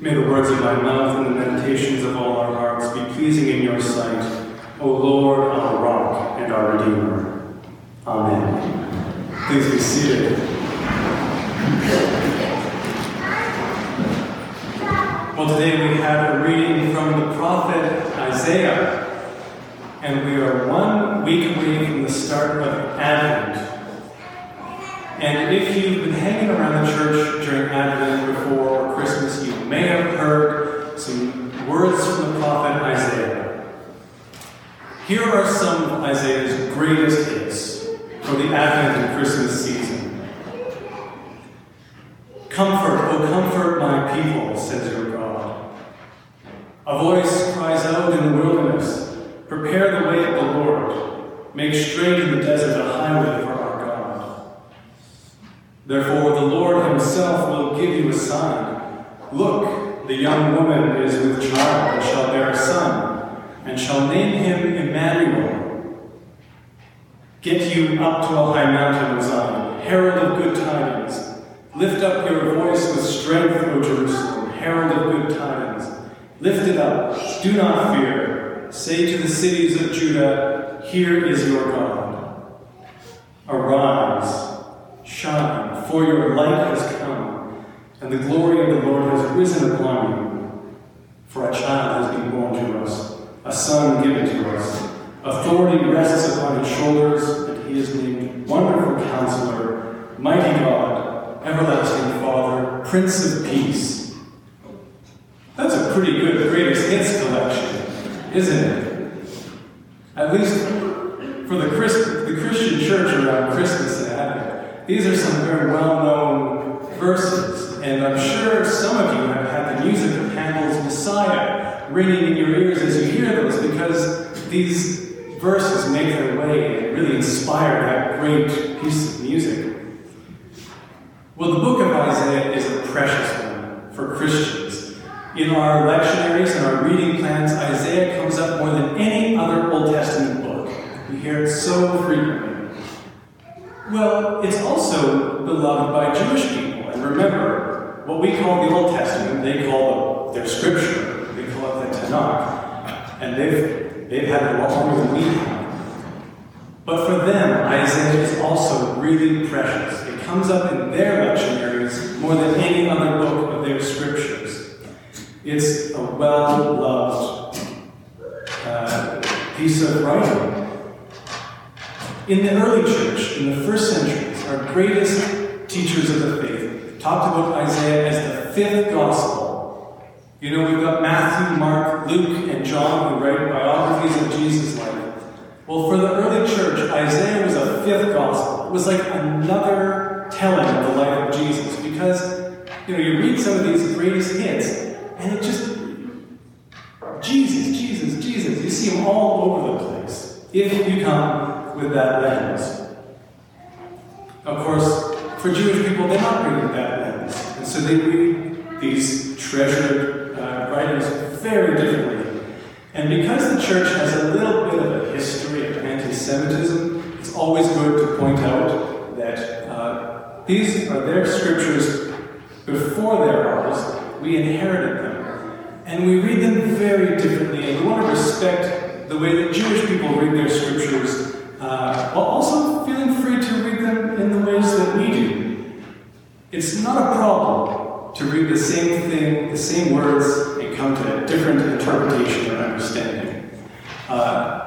May the words of my mouth and the meditations of all our hearts be pleasing in your sight, O Lord, our rock and our redeemer. Amen. Please be seated. Well, today we have a reading from the prophet Isaiah, and we are one week away from the start of Advent. And if you've been hanging around the church during Advent before Christmas, you may have heard some words from the prophet Isaiah. Here are some of Isaiah's greatest hits for the Advent and Christmas season. Comfort, O comfort my people, says your God. A voice cries out in the wilderness, Prepare the way of the Lord, make straight in the desert a highway Look, the young woman is with child and shall bear a son, and shall name him Emmanuel. Get you up to a high mountain Zion, herald of good tidings. Lift up your voice with strength, O Jerusalem, herald of good tidings. Lift it up, do not fear. Say to the cities of Judah, Here is your God. Arise, shine, for your light has come, and the glory of the Lord has risen upon you. For a child has been born to us, a son given to us. Authority rests upon his shoulders, and he is named Wonderful Counselor, Mighty God, Everlasting Father, Prince of Peace. That's a pretty good greatest hits collection, isn't it? At least for the, Christ, the Christian church around Christmas and Advent. These are some very well known verses, and I'm sure some of you have had the music of Handel's Messiah ringing in your ears as you hear those because these verses make their way and really inspire that great piece of music. Well, the book of Isaiah is a precious one for Christians. In our lectionaries and our reading plans, Isaiah comes up more than any other Old Testament book. We hear it so frequently. Well, it's also beloved by Jewish people. And remember, what we call the Old Testament, they call it their scripture. They call it the Tanakh. And they've, they've had it a longer than we have. But for them, Isaiah is also really precious. It comes up in their lectionaries more than any other book of their scriptures. It's a well loved uh, piece of writing. In the early church, in the first centuries, our greatest teachers of the faith talked about Isaiah as the fifth gospel. You know, we've got Matthew, Mark, Luke, and John who write biographies of Jesus' life. Well, for the early church, Isaiah was a fifth gospel. It was like another telling of the life of Jesus because, you know, you read some of these greatest hits and it just, Jesus, Jesus, Jesus. You see him all over the place if you come with that lens. Of course, for Jewish people, they're not reading that lens. And so they read these treasured uh, writings very differently. And because the church has a little bit of a history of anti Semitism, it's always good to point out that uh, these are their scriptures before they're ours. We inherited them. And we read them very differently, and we want to respect the way that Jewish people read their scriptures, uh, while also feeling free to read them in the ways that we do. It's not a problem to read the same thing, the same words, and come to a different interpretation or understanding. Uh,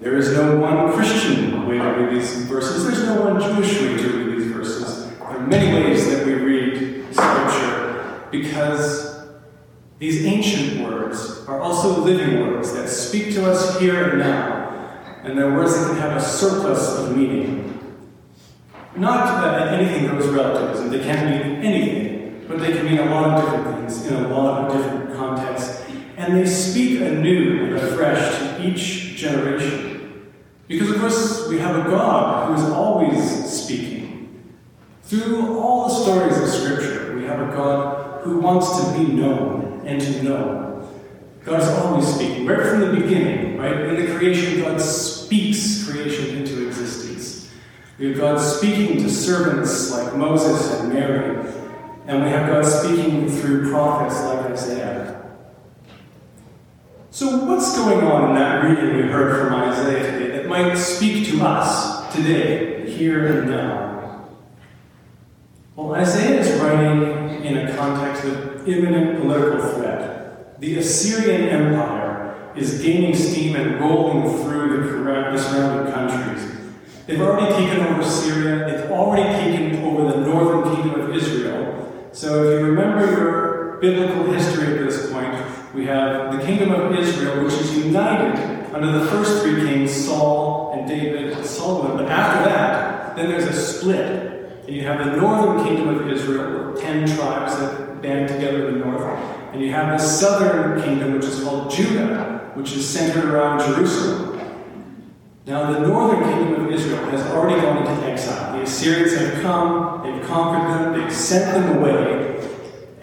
there is no one Christian way to read these verses. There's no one Jewish way to read these verses. There are many ways that we read Scripture because these ancient words are also living words that speak to us here and now, and they're words that can have a surplus of meaning. Not that anything goes relativism, they can't mean anything, but they can mean a lot of different things in a lot of different contexts. And they speak anew and afresh to each generation. Because, of course, we have a God who is always speaking. Through all the stories of Scripture, we have a God who wants to be known and to know. God is always speaking, right from the beginning, right? In the creation, God speaks creation into existence. We have God speaking to servants like Moses and Mary, and we have God speaking through prophets like Isaiah. So, what's going on in that reading we heard from Isaiah today that might speak to us today, here and now? Well, Isaiah is writing in a context of imminent political threat. The Assyrian Empire is gaining steam and rolling through the, the surrounding countries. They've already taken over Syria, they've already taken over the northern kingdom of Israel. So, if you remember your biblical history at this point, we have the kingdom of Israel, which is united under the first three kings, Saul and David and Solomon. But after that, then there's a split. And you have the northern kingdom of Israel, with ten tribes that band together in the north. And you have the southern kingdom, which is called Judah, which is centered around Jerusalem. Now, the northern kingdom of Israel has already gone into exile. The Assyrians have come, they've conquered them, they've sent them away,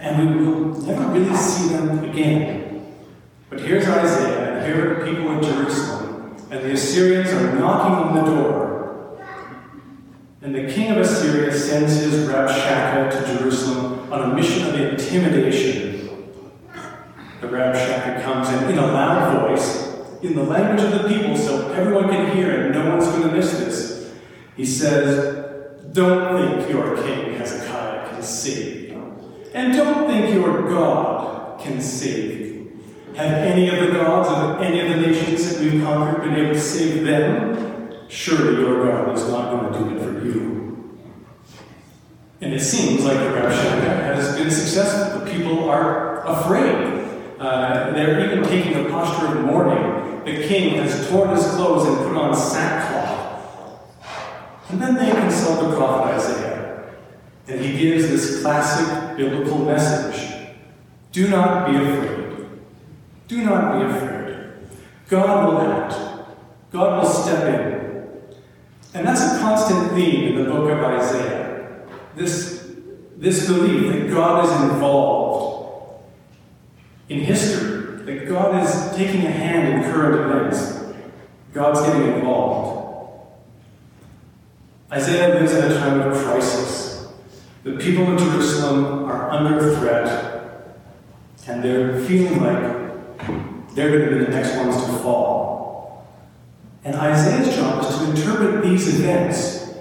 and we will never really see them again. But here's Isaiah, and here are people in Jerusalem, and the Assyrians are knocking on the door. And the king of Assyria sends his Rabshakeh to Jerusalem on a mission of intimidation. The Rabshakeh comes in in a loud voice in the language of the people so everyone can hear and no one's going to miss this. He says, Don't think your king Hezekiah can you. And don't think your God can save you. Have any of the gods of any of the nations that we've conquered been able to save them? Surely your God is not going to do it for you. And it seems like the Rabshakeh has been successful. The people are afraid. Uh, they're even taking a posture of mourning the king has torn his clothes and put on sackcloth. And then they consult the prophet Isaiah, and he gives this classic biblical message Do not be afraid. Do not be afraid. God will act, God will step in. And that's a constant theme in the book of Isaiah. This, this belief that God is involved in history that God is taking a hand in current events. God's getting involved. Isaiah lives at a time people in Jerusalem are under threat, and they're feeling like they're going to be the next ones to fall. And Isaiah's job is to interpret these events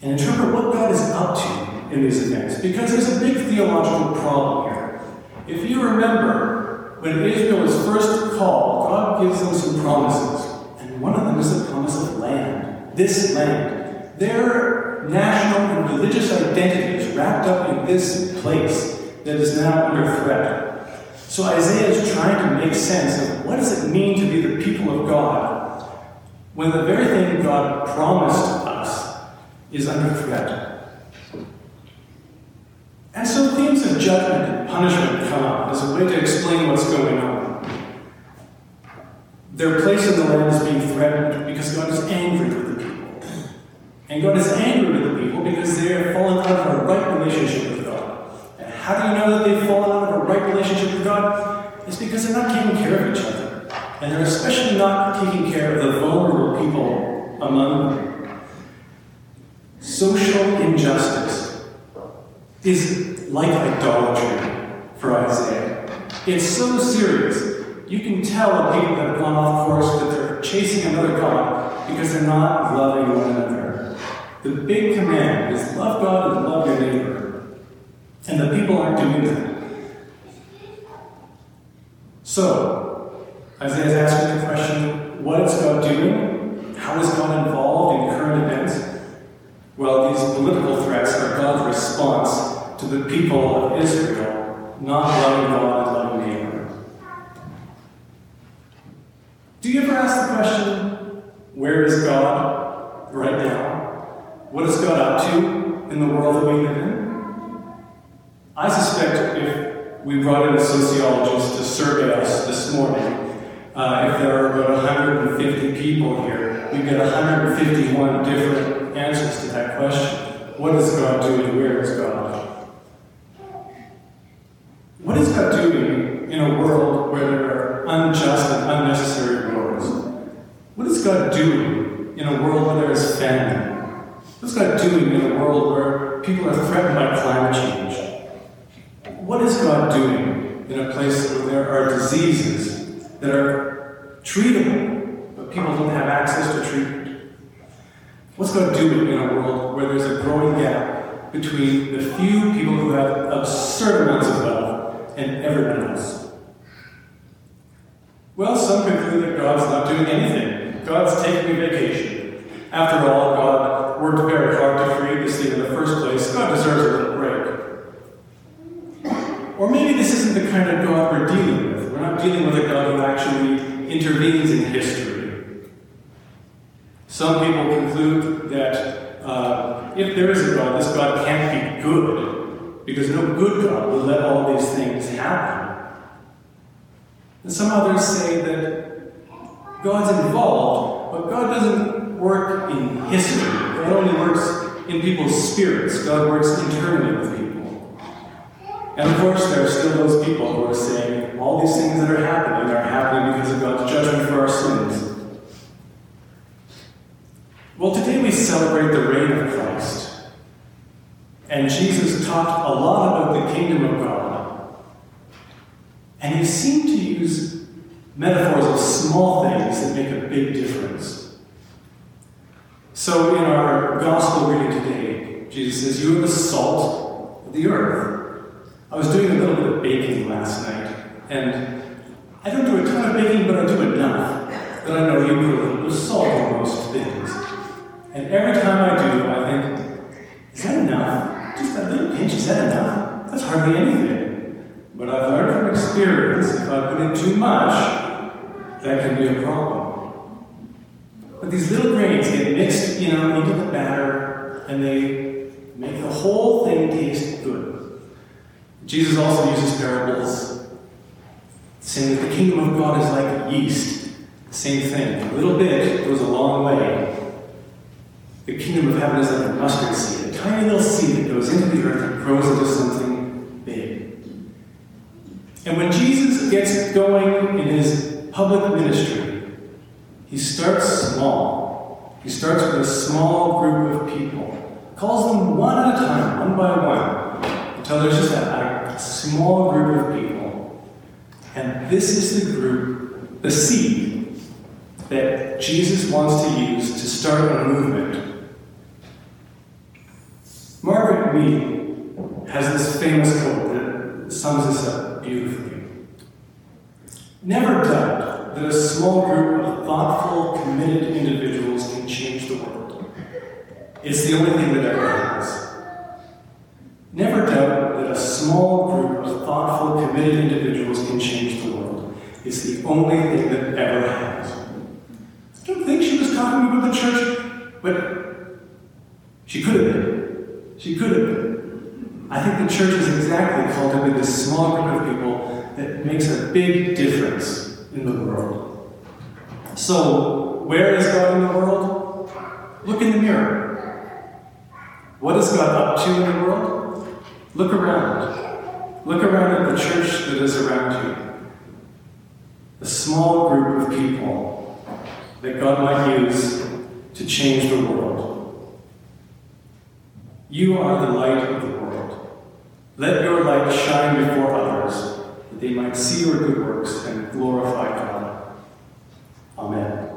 and interpret what God is up to in these events, because there's a big theological problem here. If you remember, when Israel is first called, God gives them some promises. And one of them is the promise of land. This land. Their national and religious identity is wrapped up in this place that is now under threat. So Isaiah is trying to make sense of what does it mean to be the people of God when the very thing God promised us is under threat. And so themes of judgment and punishment come up as a way to explain what's going on. Their place in the land is being threatened because God is angry with the. And God is angry with the people because they have fallen out of a right relationship with God. And how do you know that they've fallen out of a right relationship with God? It's because they're not taking care of each other. And they're especially not taking care of the vulnerable people among them. Social injustice is like idolatry for Isaiah. It's so serious. You can tell a people that have gone off course that they're chasing another God because they're not loving one another. The big command is love God and love your neighbor. And the people aren't doing that. So, Isaiah is asking the question what is God doing? How is God involved in current events? Well, these political threats are God's response to the people of Israel, not loving God and loving neighbor. Do you ever ask the question, where is God right now? What is God up to in the world that we live in? I suspect if we brought in a sociologist to survey us this morning, uh, if there are about 150 people here, we get 151 different answers to that question. What is God doing? Where is God? What is God doing in a world where there are unjust and unnecessary wars? What is God doing in a world where there is famine? What is God doing in a world where people are threatened by climate change? What is God doing in a place where there are diseases that are treatable, but people don't have access to treatment? What's God doing in a world where there's a growing gap between the few people who have absurd amounts of wealth and everyone else? Well, some conclude that God's not doing anything. God's taking a vacation. After all, God worked very hard to create this thing in the first place. God deserves a little break. Or maybe this isn't the kind of God we're dealing with. We're not dealing with a God who actually intervenes in history. Some people conclude that uh, if there is a God, this God can't be good, because no good God will let all these things happen. And some others say that God's involved, but God doesn't work in history. God only works in people's spirits. God works internally with people. And of course, there are still those people who are saying all these things that are happening are happening because of God's judgment for our sins. Well, today we celebrate the reign of Christ. And Jesus taught a lot about the kingdom of God. And he seemed to use metaphors of small things that make a big difference. So, in our gospel reading today, Jesus says, You are the salt of the earth. I was doing a little bit of baking last night, and I don't do a ton of baking, but I do enough that I know you put a little bit of salt in most things. And every time I do, I think, is that enough? Just that little pinch, is that enough? That's hardly anything. But I've learned from experience, if I put in too much, that can be a problem. But these little grains get mixed, you know, into the batter, and they make the whole thing taste good. Jesus also uses parables, saying that the kingdom of God is like yeast. Same thing. A little bit goes a long way. The kingdom of heaven is like a mustard seed, a tiny little seed that goes into the earth and grows into something big. And when Jesus gets going in his public ministry, he starts small. He starts with a small group of people, calls them one at a time, one by one, until there's just a, a small group of people. And this is the group, the seed, that Jesus wants to use to start a movement Margaret Mead has this famous quote that sums this up beautifully. Never doubt that a small group of thoughtful, committed individuals can change the world. It's the only thing that ever has. Never doubt that a small group of thoughtful, committed individuals can change the world. It's the only thing that ever has. I don't think she was talking about the church, but she could have been. She could have been. I think the church is exactly called to be this small group of people that makes a big difference in the world. So, where is God in the world? Look in the mirror. What is God up to in the world? Look around. Look around at the church that is around you. A small group of people that God might use to change the world. You are the light of the world. Let your light shine before others, that they might see your good works and glorify God. Amen.